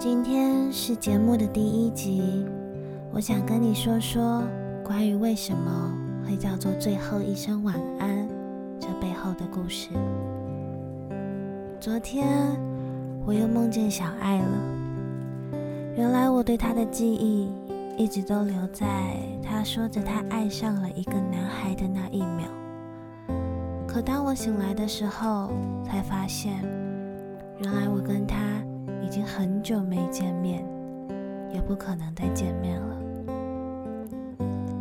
今天是节目的第一集，我想跟你说说关于为什么会叫做最后一声晚安这背后的故事。昨天我又梦见小爱了，原来我对她的记忆一直都留在她说着她爱上了一个男孩的那一秒。可当我醒来的时候，才发现，原来我跟他已经很久没见面。也不可能再见面了。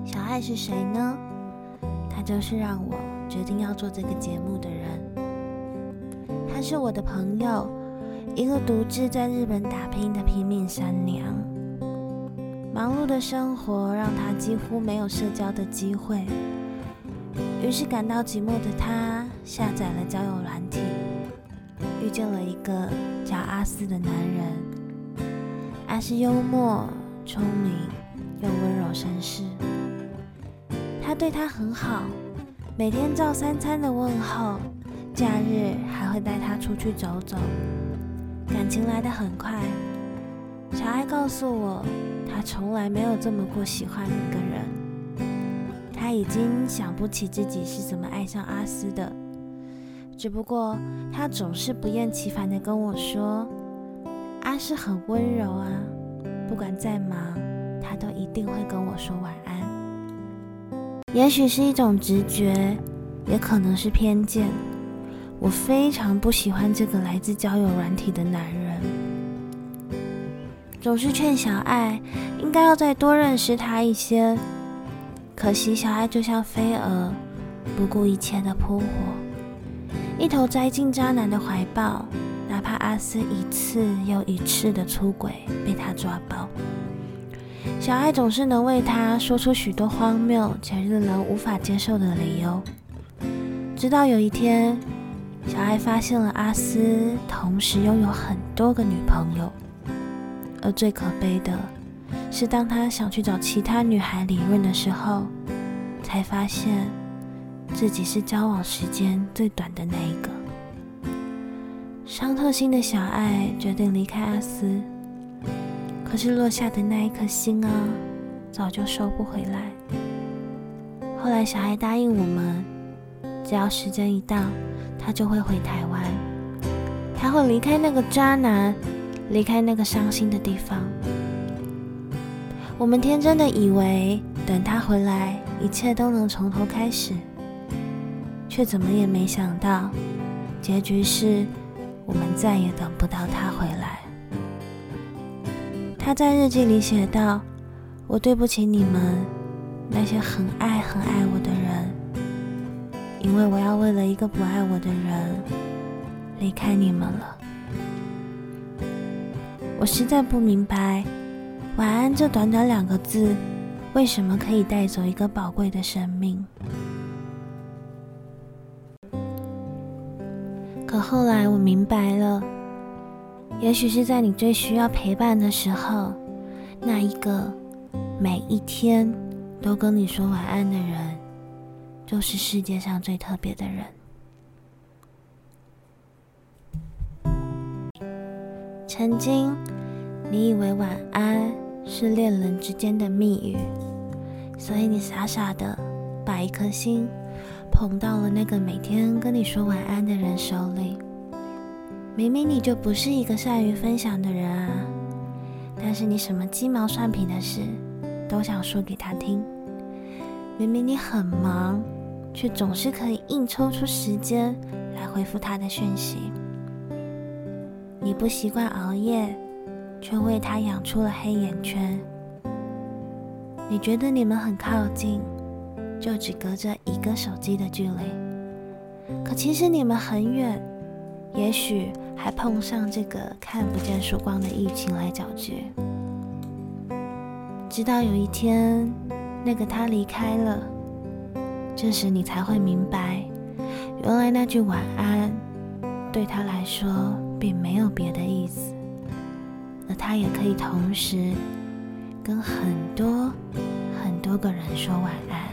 小爱是谁呢？他就是让我决定要做这个节目的人。他是我的朋友，一个独自在日本打拼的拼命三娘。忙碌的生活让他几乎没有社交的机会，于是感到寂寞的他下载了交友软体，遇见了一个叫阿斯的男人。他是幽默、聪明又温柔绅士。他对他很好，每天照三餐的问候，假日还会带他出去走走。感情来得很快。小爱告诉我，他从来没有这么过喜欢一个人。他已经想不起自己是怎么爱上阿斯的，只不过他总是不厌其烦地跟我说。阿是很温柔啊，不管再忙，他都一定会跟我说晚安。也许是一种直觉，也可能是偏见。我非常不喜欢这个来自交友软体的男人，总是劝小爱应该要再多认识他一些。可惜小爱就像飞蛾，不顾一切的扑火，一头栽进渣男的怀抱。哪怕阿斯一次又一次的出轨，被他抓包，小爱总是能为他说出许多荒谬且令人无法接受的理由。直到有一天，小爱发现了阿斯同时拥有很多个女朋友，而最可悲的是，当他想去找其他女孩理论的时候，才发现自己是交往时间最短的那一个。伤透心的小爱决定离开阿斯，可是落下的那一颗心啊，早就收不回来。后来小爱答应我们，只要时间一到，他就会回台湾，他会离开那个渣男，离开那个伤心的地方。我们天真的以为，等他回来，一切都能从头开始，却怎么也没想到，结局是。我们再也等不到他回来。他在日记里写道：“我对不起你们，那些很爱很爱我的人，因为我要为了一个不爱我的人离开你们了。我实在不明白，晚安这短短两个字，为什么可以带走一个宝贵的生命。”可后来我明白了，也许是在你最需要陪伴的时候，那一个每一天都跟你说晚安的人，就是世界上最特别的人。曾经，你以为晚安是恋人之间的密语，所以你傻傻的把一颗心。捧到了那个每天跟你说晚安的人手里，明明你就不是一个善于分享的人啊，但是你什么鸡毛蒜皮的事都想说给他听。明明你很忙，却总是可以硬抽出时间来回复他的讯息。你不习惯熬夜，却为他养出了黑眼圈。你觉得你们很靠近。就只隔着一个手机的距离，可其实你们很远，也许还碰上这个看不见曙光的疫情来搅局。直到有一天，那个他离开了，这时你才会明白，原来那句晚安对他来说并没有别的意思，而他也可以同时跟很多很多个人说晚安。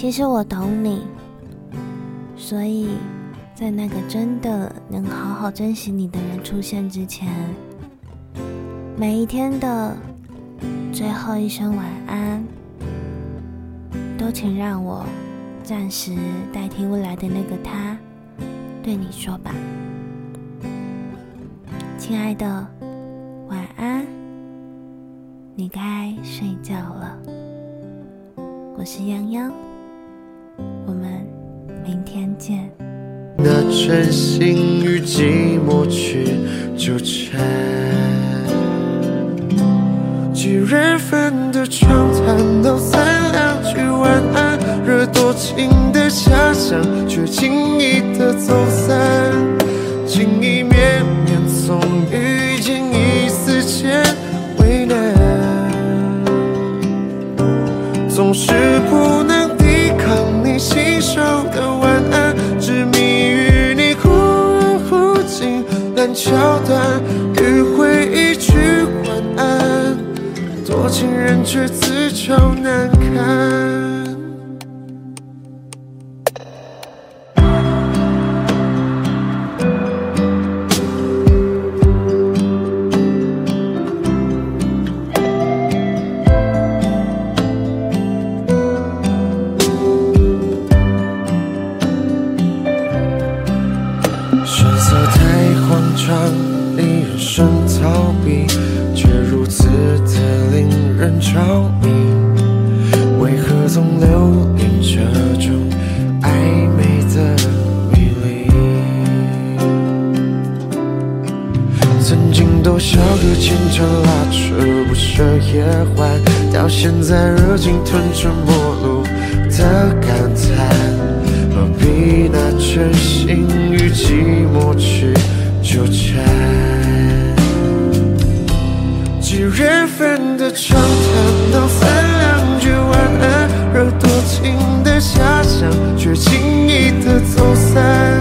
其实我懂你，所以在那个真的能好好珍惜你的人出现之前，每一天的最后一声晚安，都请让我暂时代替未来的那个他对你说吧，亲爱的，晚安，你该睡觉了。我是泱泱，我们明天见。那真心与寂寞去纠缠。几人份的床谈到三两句晚安，惹多情的遐想，却轻易的走散。情意绵绵，从遇见一丝间为难，总是慌张，令人生逃避，却如此的令人着迷。为何总留恋这种暧昧的迷离？曾经多少个牵肠拉扯不舍夜欢，到现在热情吞成陌路的感叹。何必拿真心与寂寞去纠缠？几人份的畅谈到三两句晚安，而多情的遐想，却轻易的走散。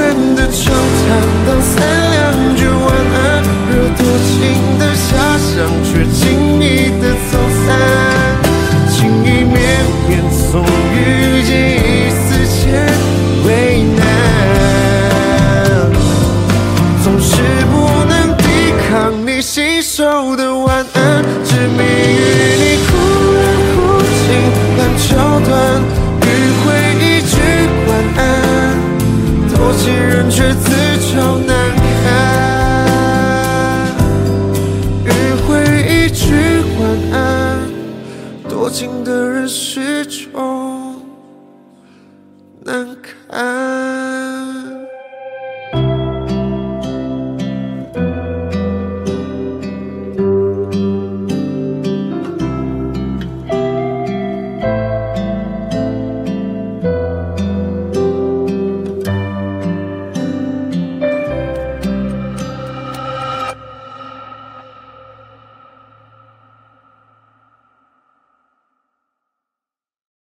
人的惆谈，当三两句晚安，惹多情的遐想，却轻易的走散，情意绵绵，总遇见一丝牵为难，总是不能抵抗你信手的。情的人始终